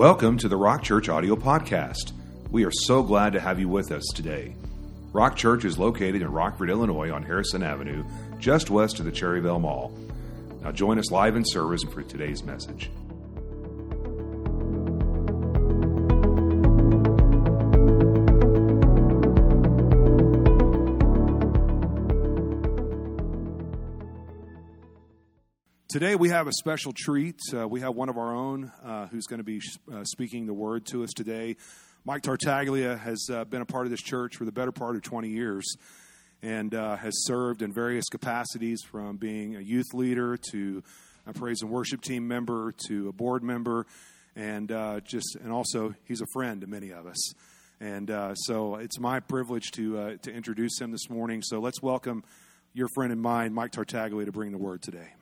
Welcome to the Rock Church audio podcast. We are so glad to have you with us today. Rock Church is located in Rockford, Illinois on Harrison Avenue, just west of the Cherryvale Mall. Now join us live in service for today's message. Today we have a special treat. Uh, we have one of our own uh, who's going to be uh, speaking the word to us today. Mike Tartaglia has uh, been a part of this church for the better part of 20 years and uh, has served in various capacities from being a youth leader to a praise and worship team member to a board member and uh, just and also he's a friend to many of us. And so it's my privilege to to introduce him this morning. So let's welcome your friend and mine, Mike Tartaglia, to bring the word today.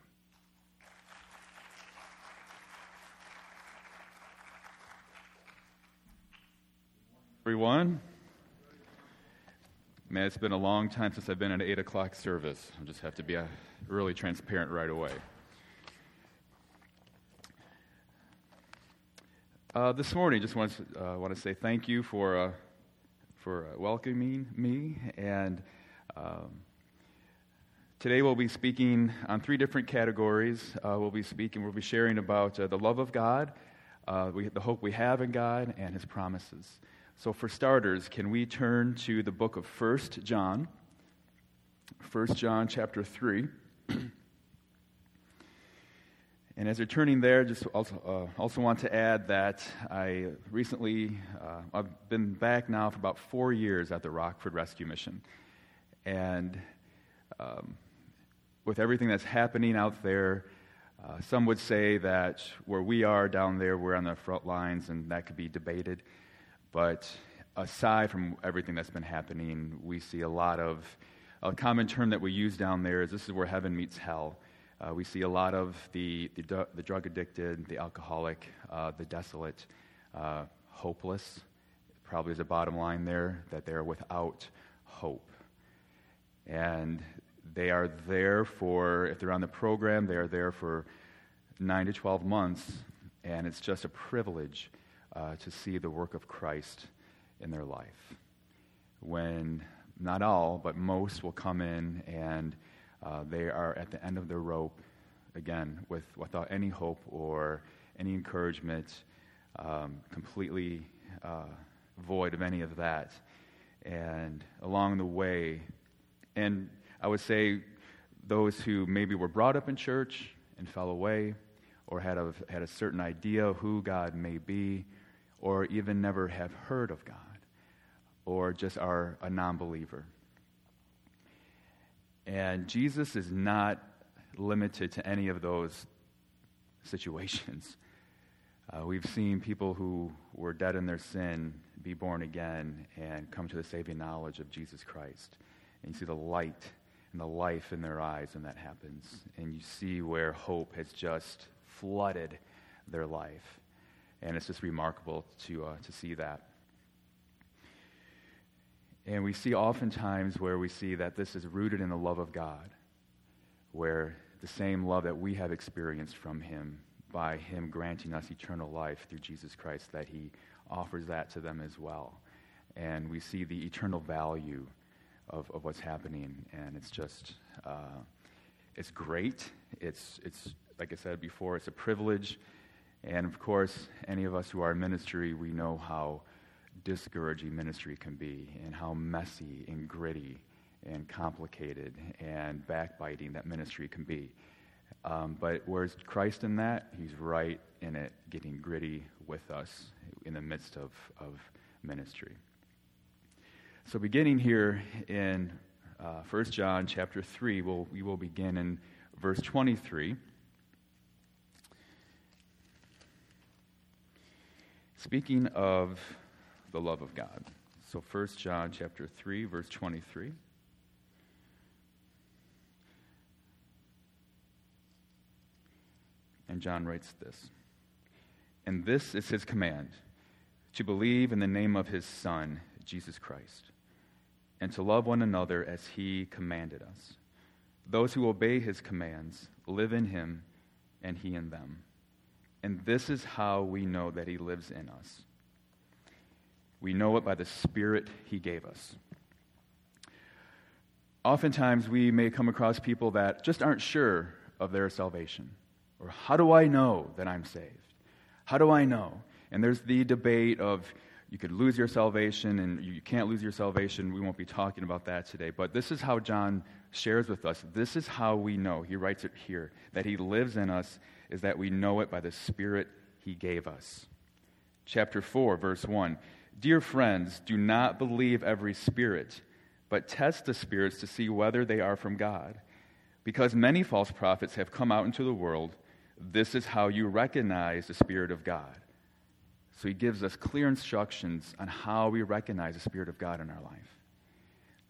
Everyone. Man, it's been a long time since I've been in an 8 o'clock service. I just have to be uh, really transparent right away. Uh, this morning, just want to, uh, want to say thank you for, uh, for uh, welcoming me. And um, today we'll be speaking on three different categories. Uh, we'll be speaking, we'll be sharing about the love of God, we, the hope we have in God, and His promises. So, for starters, can we turn to the book of 1 John? 1 John chapter 3. and as you're turning there, just also, uh, also want to add that I recently, uh, I've been back now for about four years at the Rockford Rescue Mission. And um, with everything that's happening out there, uh, some would say that where we are down there, we're on the front lines, and that could be debated. But aside from everything that's been happening, we see a lot of a common term that we use down there is this is where heaven meets hell. Uh, we see a lot of the, the, the drug addicted, the alcoholic, uh, the desolate, uh, hopeless. Probably is a bottom line there that they're without hope. And they are there for, if they're on the program, they are there for 9 to 12 months, and it's just a privilege uh, to see the work of Christ in their life. When not all, but most will come in and uh, they are at the end of their rope, again, with, without any hope or any encouragement, um, completely uh, void of any of that. And along the way, and I would say those who maybe were brought up in church and fell away, or had a, had a certain idea who God may be, or even never have heard of God, or just are a non believer. And Jesus is not limited to any of those situations. Uh, we've seen people who were dead in their sin be born again and come to the saving knowledge of Jesus Christ. And you see the light and the life in their eyes when that happens. And you see where hope has just flooded their life. And it's just remarkable to, uh, to see that. And we see oftentimes where we see that this is rooted in the love of God, where the same love that we have experienced from Him by Him granting us eternal life through Jesus Christ, that He offers that to them as well. And we see the eternal value of, of what's happening, and it's just, uh, it's great. It's, it's, like I said before, it's a privilege and of course, any of us who are in ministry, we know how discouraging ministry can be and how messy and gritty and complicated and backbiting that ministry can be. Um, but where's Christ in that? He's right in it, getting gritty with us in the midst of, of ministry. So, beginning here in uh, 1 John chapter 3, we'll, we will begin in verse 23. Speaking of the love of God. So 1 John chapter 3 verse 23. And John writes this. And this is his command to believe in the name of his Son, Jesus Christ, and to love one another as he commanded us. Those who obey his commands live in him, and he in them. And this is how we know that He lives in us. We know it by the Spirit He gave us. Oftentimes, we may come across people that just aren't sure of their salvation. Or, how do I know that I'm saved? How do I know? And there's the debate of you could lose your salvation and you can't lose your salvation. We won't be talking about that today. But this is how John shares with us. This is how we know. He writes it here that he lives in us is that we know it by the Spirit he gave us. Chapter 4, verse 1. Dear friends, do not believe every spirit, but test the spirits to see whether they are from God. Because many false prophets have come out into the world, this is how you recognize the Spirit of God. So he gives us clear instructions on how we recognize the Spirit of God in our life.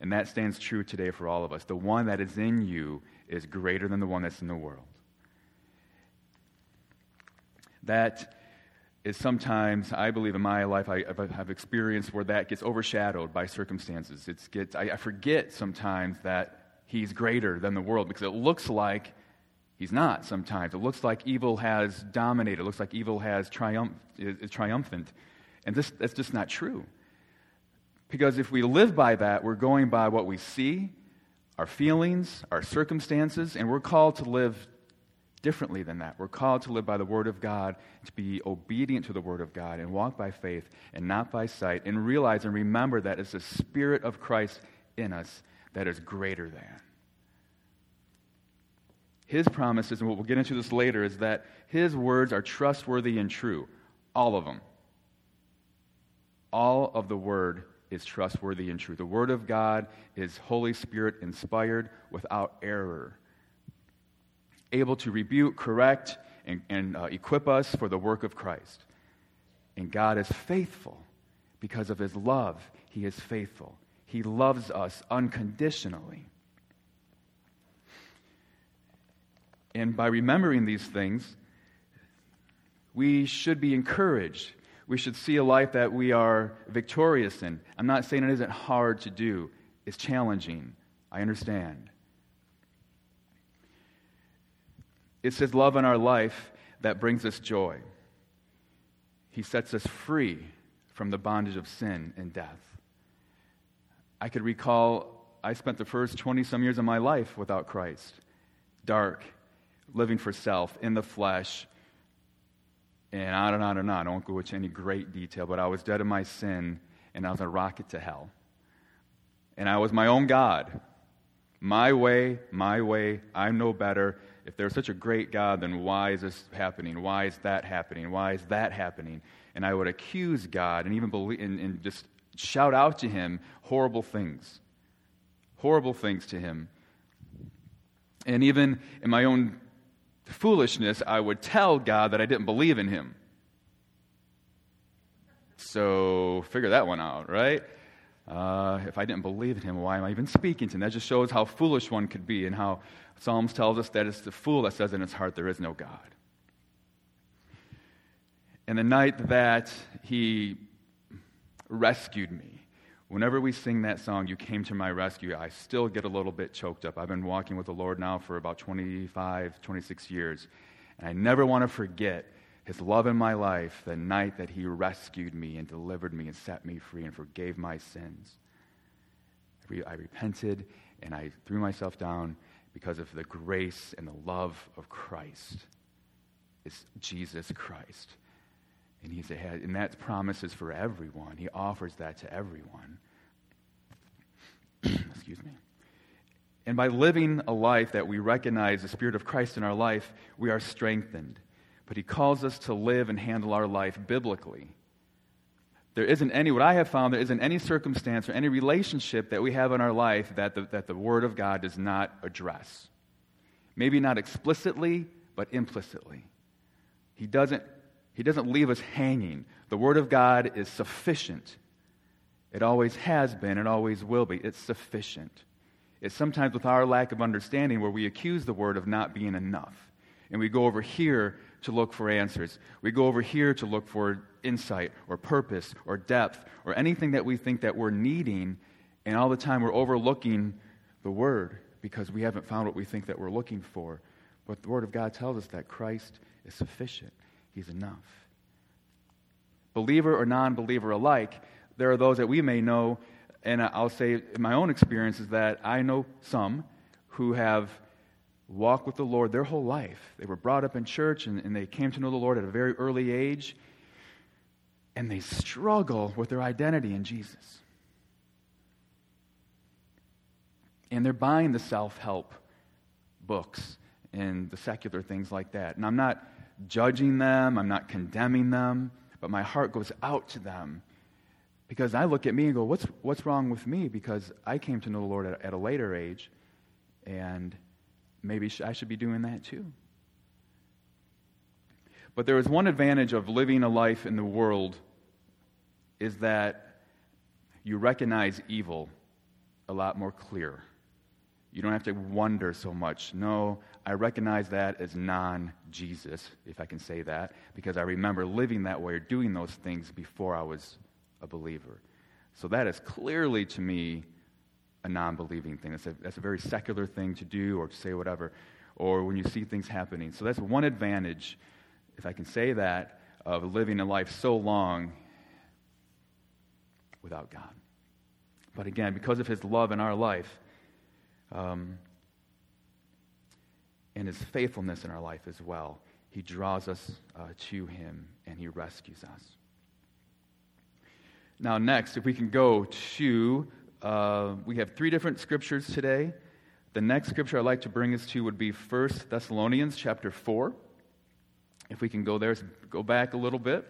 And that stands true today for all of us. The one that is in you is greater than the one that's in the world. That is sometimes, I believe in my life, I, have experienced where that gets overshadowed by circumstances. It's gets, I, I forget sometimes that he's greater than the world because it looks like he's not sometimes. It looks like evil has dominated. It looks like evil has triumph, is, is triumphant. And this, that's just not true. Because if we live by that, we're going by what we see, our feelings, our circumstances, and we're called to live differently than that. We're called to live by the Word of God, to be obedient to the Word of God, and walk by faith and not by sight, and realize and remember that it's the Spirit of Christ in us that is greater than. His promises, and we'll get into this later, is that His words are trustworthy and true. All of them. All of the Word is trustworthy and true. The Word of God is Holy Spirit inspired without error able to rebuke, correct, and, and uh, equip us for the work of Christ. And God is faithful because of his love. He is faithful. He loves us unconditionally. And by remembering these things, we should be encouraged. We should see a life that we are victorious in. I'm not saying it isn't hard to do, it's challenging. I understand. It's His love in our life that brings us joy. He sets us free from the bondage of sin and death. I could recall I spent the first 20 some years of my life without Christ, dark, living for self, in the flesh, and on and on and on. I won't go into any great detail, but I was dead in my sin, and I was a rocket to hell. And I was my own God. My way, my way, I'm no better if there's such a great God, then why is this happening? Why is that happening? Why is that happening? And I would accuse God and even believe, and, and just shout out to him horrible things. Horrible things to him. And even in my own foolishness, I would tell God that I didn't believe in him. So figure that one out, right? Uh, if I didn't believe in him, why am I even speaking to him? That just shows how foolish one could be and how Psalms tells us that it's the fool that says in his heart, There is no God. And the night that he rescued me, whenever we sing that song, You Came to My Rescue, I still get a little bit choked up. I've been walking with the Lord now for about 25, 26 years. And I never want to forget his love in my life the night that he rescued me and delivered me and set me free and forgave my sins. I repented and I threw myself down because of the grace and the love of Christ. It's Jesus Christ. And he's ahead, and that promise is for everyone. He offers that to everyone. Excuse me. And by living a life that we recognize the Spirit of Christ in our life, we are strengthened. But He calls us to live and handle our life biblically. There isn't any, what I have found, there isn't any circumstance or any relationship that we have in our life that the, that the Word of God does not address. Maybe not explicitly, but implicitly. He doesn't He doesn't leave us hanging. The Word of God is sufficient. It always has been, it always will be. It's sufficient. It's sometimes with our lack of understanding where we accuse the Word of not being enough. And we go over here to look for answers. We go over here to look for insight or purpose or depth or anything that we think that we're needing. And all the time we're overlooking the Word because we haven't found what we think that we're looking for. But the Word of God tells us that Christ is sufficient, He's enough. Believer or non believer alike, there are those that we may know, and I'll say in my own experience is that I know some who have walked with the Lord their whole life. They were brought up in church and, and they came to know the Lord at a very early age, and they struggle with their identity in Jesus. And they're buying the self help books and the secular things like that. And I'm not judging them, I'm not condemning them, but my heart goes out to them because I look at me and go, what's, what's wrong with me? Because I came to know the Lord at, at a later age, and maybe I should be doing that too. But there is one advantage of living a life in the world is that you recognize evil a lot more clear. You don't have to wonder so much. No, I recognize that as non Jesus, if I can say that, because I remember living that way or doing those things before I was a believer. So that is clearly to me a non believing thing. That's a, that's a very secular thing to do or to say whatever, or when you see things happening. So that's one advantage, if I can say that, of living a life so long without God. But again, because of His love in our life, um, and his faithfulness in our life as well. He draws us uh, to him and he rescues us. Now, next, if we can go to, uh, we have three different scriptures today. The next scripture I'd like to bring us to would be 1 Thessalonians chapter 4. If we can go there, go back a little bit.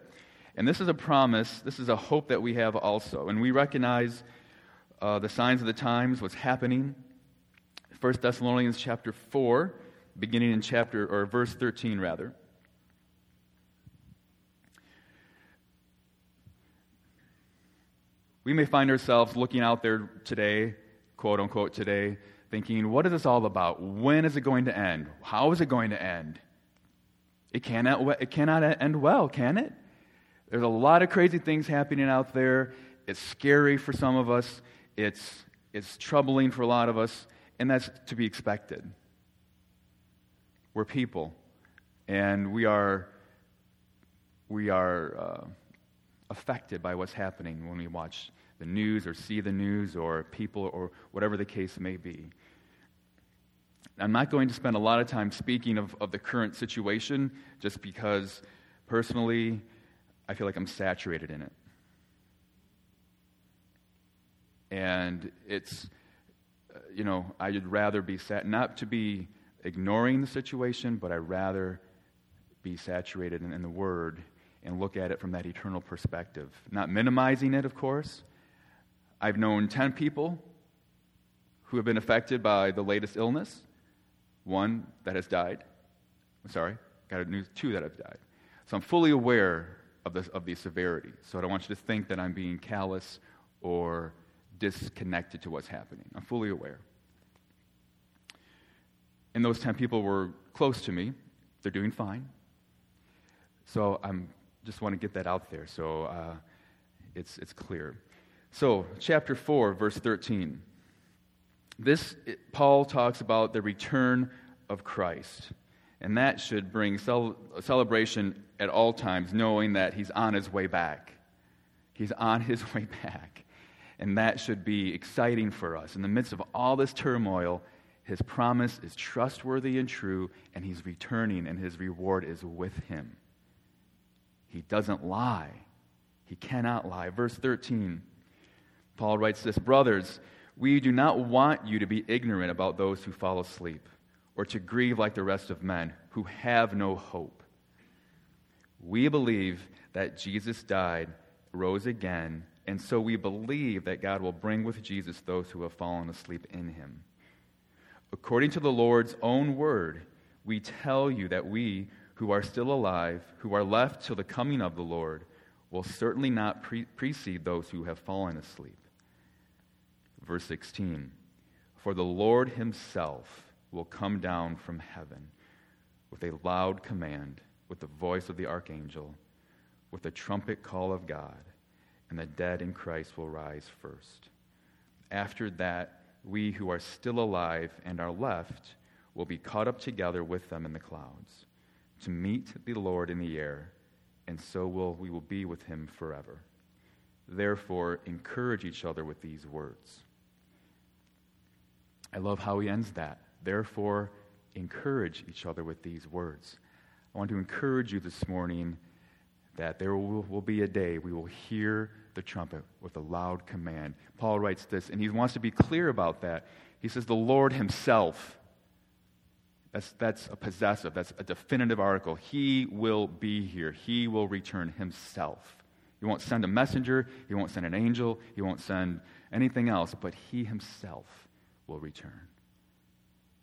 And this is a promise, this is a hope that we have also. And we recognize uh, the signs of the times, what's happening 1 Thessalonians chapter 4, beginning in chapter or verse 13 rather. We may find ourselves looking out there today, quote unquote today, thinking, what is this all about? When is it going to end? How is it going to end? It cannot, it cannot end well, can it? There's a lot of crazy things happening out there. It's scary for some of us. It's, it's troubling for a lot of us and that's to be expected. We're people, and we are, we are uh, affected by what's happening when we watch the news or see the news or people or whatever the case may be. I'm not going to spend a lot of time speaking of, of the current situation just because personally I feel like I'm saturated in it. And it's you know, I'd rather be sat, not to be ignoring the situation, but I'd rather be saturated in, in the Word and look at it from that eternal perspective. Not minimizing it, of course. I've known 10 people who have been affected by the latest illness, one that has died. I'm sorry, got a two that have died. So I'm fully aware of the, of the severity. So I don't want you to think that I'm being callous or disconnected to what's happening. I'm fully aware. And those 10 people were close to me. They're doing fine. So I just want to get that out there so uh, it's, it's clear. So, chapter 4, verse 13. This, it, Paul talks about the return of Christ. And that should bring cel- celebration at all times, knowing that he's on his way back. He's on his way back. And that should be exciting for us. In the midst of all this turmoil, his promise is trustworthy and true, and he's returning, and his reward is with him. He doesn't lie. He cannot lie. Verse 13, Paul writes this Brothers, we do not want you to be ignorant about those who fall asleep, or to grieve like the rest of men who have no hope. We believe that Jesus died, rose again, and so we believe that God will bring with Jesus those who have fallen asleep in him. According to the Lord's own word, we tell you that we who are still alive, who are left till the coming of the Lord, will certainly not pre- precede those who have fallen asleep. Verse 16 For the Lord himself will come down from heaven with a loud command, with the voice of the archangel, with the trumpet call of God, and the dead in Christ will rise first. After that, we who are still alive and are left will be caught up together with them in the clouds to meet the Lord in the air, and so will we will be with him forever. Therefore, encourage each other with these words. I love how he ends that. Therefore, encourage each other with these words. I want to encourage you this morning that there will, will, be a day we will hear the trumpet with a loud command. Paul writes this, and he wants to be clear about that. He says, The Lord Himself. That's, that's a possessive, that's a definitive article. He will be here, He will return Himself. He won't send a messenger, He won't send an angel, He won't send anything else, but He Himself will return.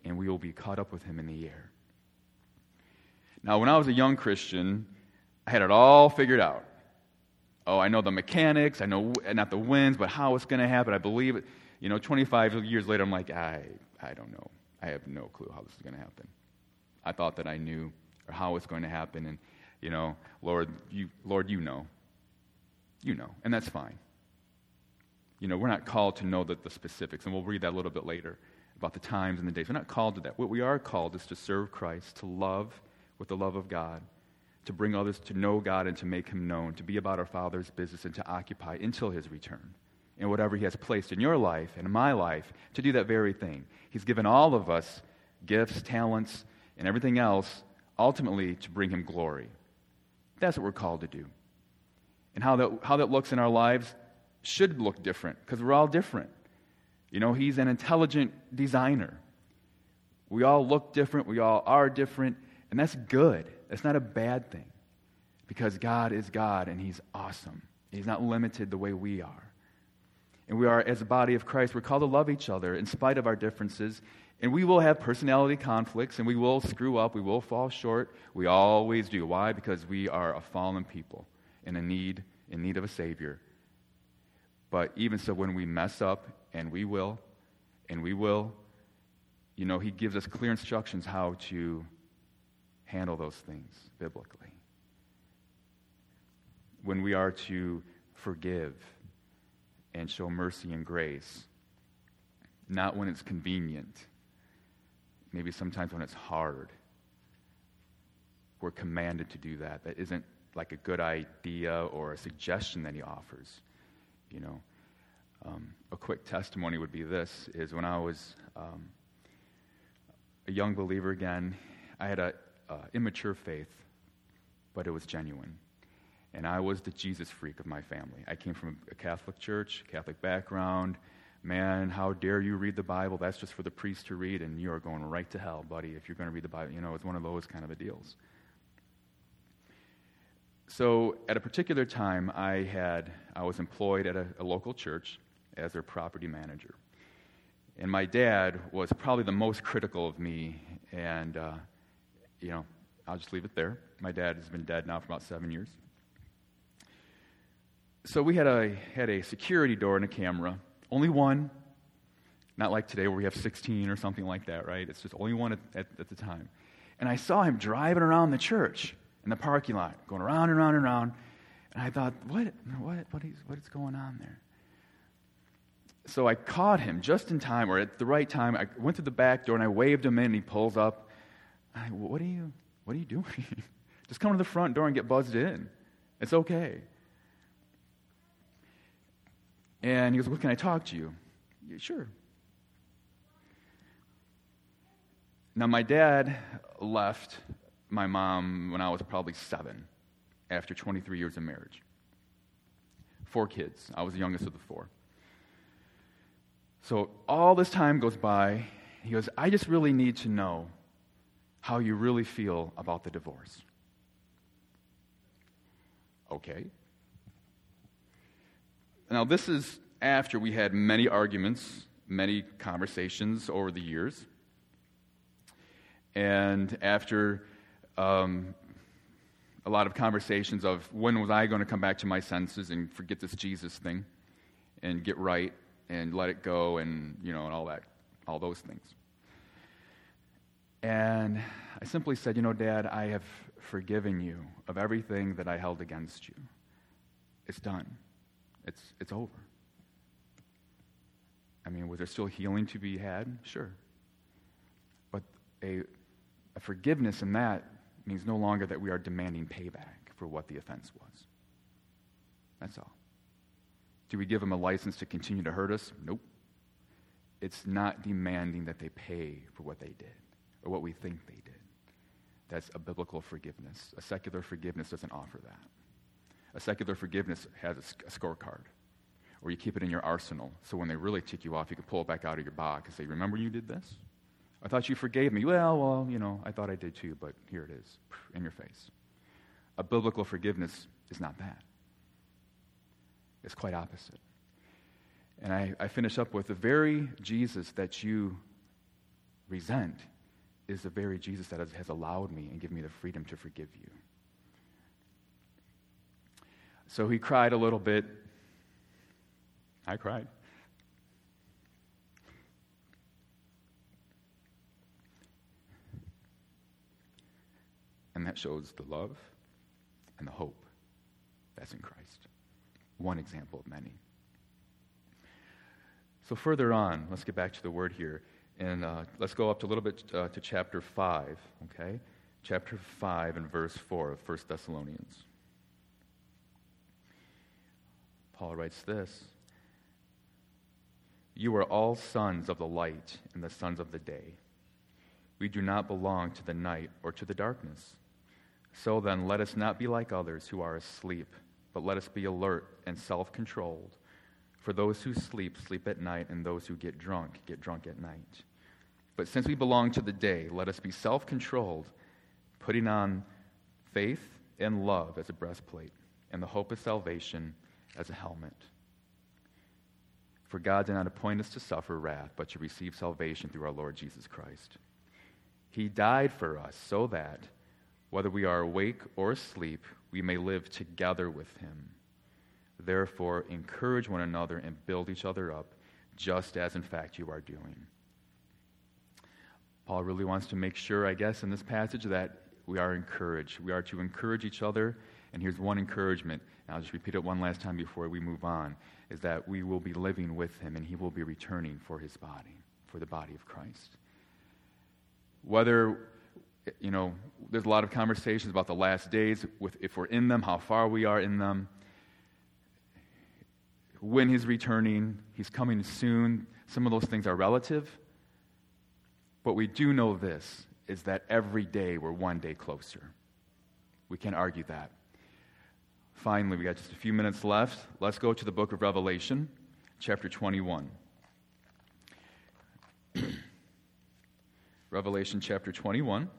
And we will be caught up with Him in the air. Now, when I was a young Christian, I had it all figured out. Oh, I know the mechanics, I know not the winds, but how it's going to happen. I believe it. You know, 25 years later, I'm like, I, I don't know. I have no clue how this is going to happen. I thought that I knew or how it's going to happen, and you know, Lord, you, Lord, you know, you know, and that's fine. You know, we're not called to know the, the specifics, and we'll read that a little bit later about the times and the days. We're not called to that. What we are called is to serve Christ, to love with the love of God, to bring others to know God and to make Him known, to be about our Father's business and to occupy until His return. And whatever He has placed in your life and my life, to do that very thing. He's given all of us gifts, talents, and everything else, ultimately to bring Him glory. That's what we're called to do. And how that, how that looks in our lives should look different, because we're all different. You know, He's an intelligent designer. We all look different, we all are different, and that's good. That's not a bad thing because God is God and He's awesome. He's not limited the way we are. And we are, as a body of Christ, we're called to love each other in spite of our differences. And we will have personality conflicts and we will screw up. We will fall short. We always do. Why? Because we are a fallen people in a need, in need of a Savior. But even so, when we mess up, and we will, and we will, you know, He gives us clear instructions how to handle those things biblically. When we are to forgive and show mercy and grace, not when it's convenient, maybe sometimes when it's hard. We're commanded to do that. That isn't like a good idea or a suggestion that he offers. You know, um, a quick testimony would be this: is when I was um, a young believer again, I had a uh, immature faith, but it was genuine. And I was the Jesus freak of my family. I came from a Catholic church, Catholic background. Man, how dare you read the Bible? That's just for the priest to read, and you are going right to hell, buddy, if you're going to read the Bible. You know, it's one of those kind of deals. So, at a particular time, I had I was employed at a, a local church as their property manager, and my dad was probably the most critical of me and uh, you know, I'll just leave it there. My dad has been dead now for about seven years. So we had a, had a security door and a camera, only one, not like today where we have 16 or something like that, right? It's just only one at, at, at the time. And I saw him driving around the church in the parking lot, going around and around and around. And I thought, what, what, what, is, what is going on there? So I caught him just in time, or at the right time. I went to the back door and I waved him in, and he pulls up. What are you, what are you doing? Just come to the front door and get buzzed in. It's okay. And he goes, Well, can I talk to you? Yeah, sure. Now, my dad left my mom when I was probably seven after 23 years of marriage. Four kids. I was the youngest of the four. So all this time goes by. He goes, I just really need to know how you really feel about the divorce. Okay. Now, this is after we had many arguments, many conversations over the years. And after um, a lot of conversations of when was I going to come back to my senses and forget this Jesus thing and get right and let it go and, you know, and all that, all those things. And I simply said, you know, Dad, I have forgiven you of everything that I held against you. It's done. It's, it's over. I mean, was there still healing to be had? Sure. But a, a forgiveness in that means no longer that we are demanding payback for what the offense was. That's all. Do we give them a license to continue to hurt us? Nope. It's not demanding that they pay for what they did or what we think they did. That's a biblical forgiveness. A secular forgiveness doesn't offer that. A secular forgiveness has a, scorecard, or you keep it in your arsenal. So when they really tick you off, you can pull it back out of your box and say, Remember you did this? I thought you forgave me. Well, well, you know, I thought I did too, but here it is, in your face. A biblical forgiveness is not that. It's quite opposite. And I, I finish up with the very Jesus that you resent is the very Jesus that has, allowed me and given me the freedom to forgive you. So he cried a little bit. I cried. And that shows the love and the hope that's in Christ. One example of many. So, further on, let's get back to the word here. And uh, let's go up a little bit uh, to chapter 5, okay? Chapter 5 and verse 4 of 1 Thessalonians. Paul writes this You are all sons of the light and the sons of the day. We do not belong to the night or to the darkness. So then, let us not be like others who are asleep, but let us be alert and self controlled. For those who sleep, sleep at night, and those who get drunk, get drunk at night. But since we belong to the day, let us be self controlled, putting on faith and love as a breastplate, and the hope of salvation as a helmet. For God did not appoint us to suffer wrath, but to receive salvation through our Lord Jesus Christ. He died for us so that, whether we are awake or asleep, we may live together with him. Therefore, encourage one another and build each other up, just as in fact you are doing. Paul really wants to make sure, I guess, in this passage that we are encouraged. We are to encourage each other. And here's one encouragement, and I'll just repeat it one last time before we move on, is that we will be living with him and he will be returning for his body, for the body of Christ. Whether, you know, there's a lot of conversations about the last days, with if we're in them, how far we are in them when he's returning, he's coming soon. Some of those things are relative. But we do know this is that every day we're one day closer. We can't argue that. Finally, we got just a few minutes left. Let's go to the book of Revelation, chapter 21. Revelation chapter 21.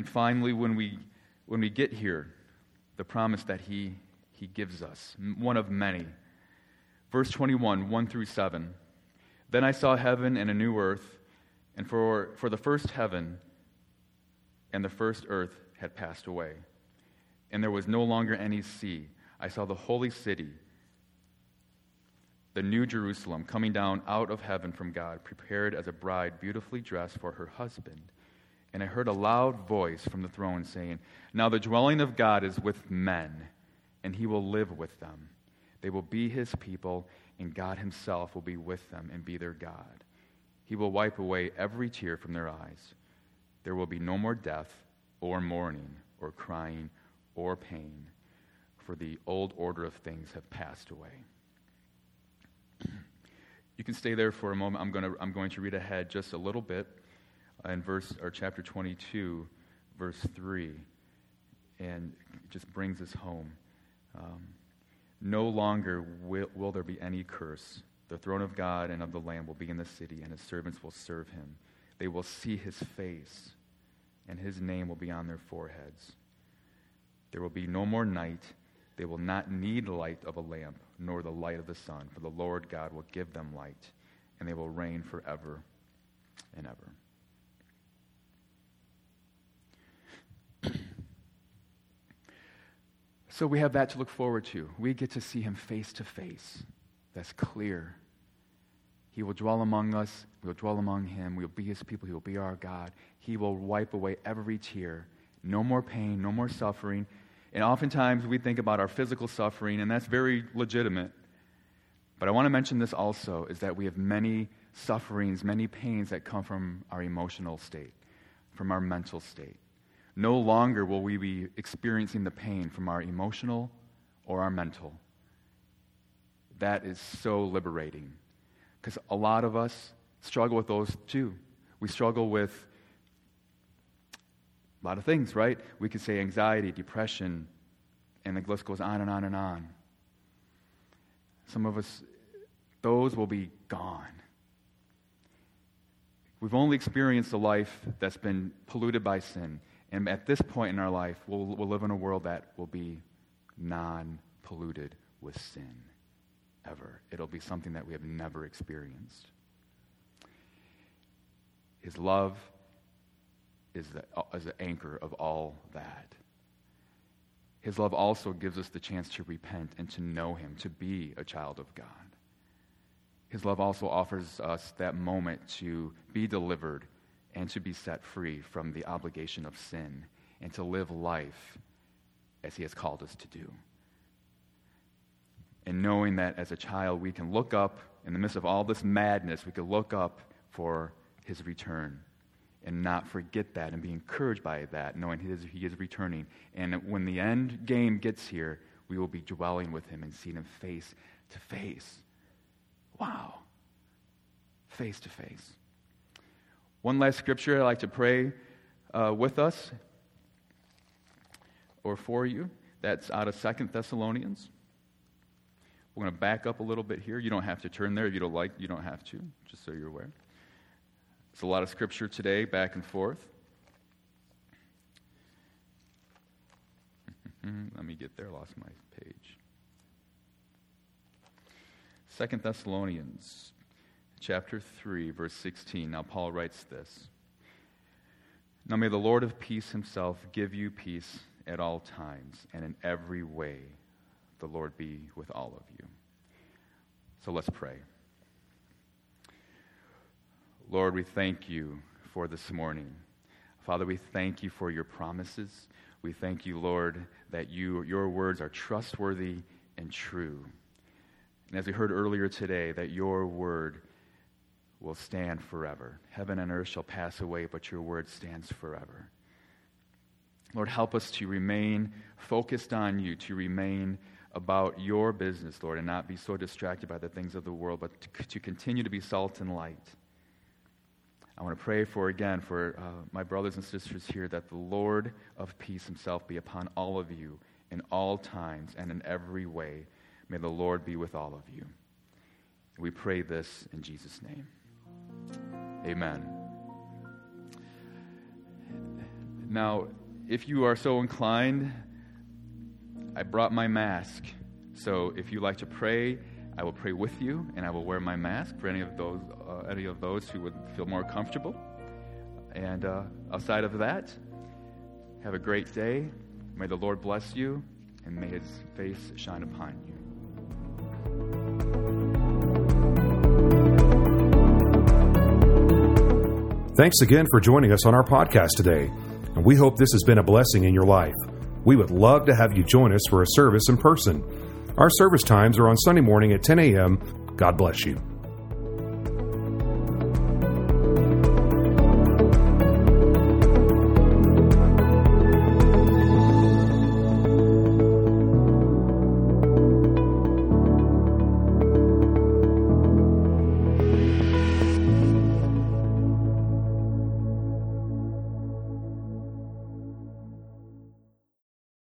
And finally, when we, when we get here, the promise that he, he gives us, one of many. Verse 21, 1 through 7. Then I saw heaven and a new earth, and for, for the first heaven and the first earth had passed away, and there was no longer any sea. I saw the holy city, the new Jerusalem, coming down out of heaven from God, prepared as a bride beautifully dressed for her husband. And I heard a loud voice from the throne saying, Now the dwelling of God is with men, and he will live with them. They will be his people, and God himself will be with them and be their God. He will wipe away every tear from their eyes. There will be no more death, or mourning, or crying, or pain, for the old order of things have passed away. You can stay there for a moment. I'm to, I'm going to read ahead just a little bit in verse or chapter 22, verse 3, and it just brings us home. Um, no longer will, will there be any curse. The throne of God and of the Lamb will be in the city, and his servants will serve him. They will see his face, and his name will be on their foreheads. There will be no more night. They will not need light of a lamp, nor the light of the sun, for the Lord God will give them light, and they will reign forever and ever. So we have that to look forward to. We get to see him face to face. That's clear. He will dwell among us. We will dwell among him. We will be his people. He will be our God. He will wipe away every tear. No more pain, no more suffering. And oftentimes we think about our physical suffering, and that's very legitimate. But I want to mention this also is that we have many sufferings, many pains that come from our emotional state, from our mental state. No longer will we be experiencing the pain from our emotional or our mental. That is so liberating because a lot of us struggle with those too. We struggle with a lot of things, right? We could say anxiety, depression, and the list goes on and on and on. Some of us, those will be gone. We've only experienced a life that's been polluted by sin. And at this point in our life, we'll, we'll live in a world that will be non polluted with sin ever. It'll be something that we have never experienced. His love is the, is the anchor of all that. His love also gives us the chance to repent and to know Him, to be a child of God. His love also offers us that moment to be delivered and to be set free from the obligation of sin and to live life as He has called us to do. And knowing that as a child, we can look up in the midst of all this madness, we can look up for His return and not forget that and be encouraged by that, knowing he is, he is returning. And when the end game gets here, we will be dwelling with him and seeing him face to face. Wow. Face to face. One last scripture I'd like to pray uh, with us or for you. That's out of Second Thessalonians. We're going to back up a little bit here. You don't have to turn there if you don't like, you don't have to, just so you're aware. It's a lot of scripture today, back and forth. Let me get there, lost my page. Second Thessalonians chapter 3 verse 16. Now Paul writes this. Now may the Lord of peace himself give you peace at all times and in every way. The Lord be with all of you. So let's pray. Lord, we thank you for this morning. Father, we thank you for your promises. We thank you, Lord, that you, your words are trustworthy and true. And as we heard earlier today, that your word will stand forever. Heaven and earth shall pass away, but your word stands forever. Lord, help us to remain focused on you, to remain about your business, Lord, and not be so distracted by the things of the world, but to, to continue to be salt and light. I want to pray for, again, for uh, my brothers and sisters here that the Lord of peace himself be upon all of you in all times and in every way. May the Lord be with all of you. We pray this in Jesus' name. Amen. Now, if you are so inclined, I brought my mask. So if you like to pray, I will pray with you, and I will wear my mask for any of those, uh, any of those who would feel more comfortable. And uh, outside of that, have a great day. May the Lord bless you, and may His face shine upon you. Thanks again for joining us on our podcast today, and we hope this has been a blessing in your life. We would love to have you join us for a service in person. Our service times are on Sunday morning at 10 a.m. God bless you.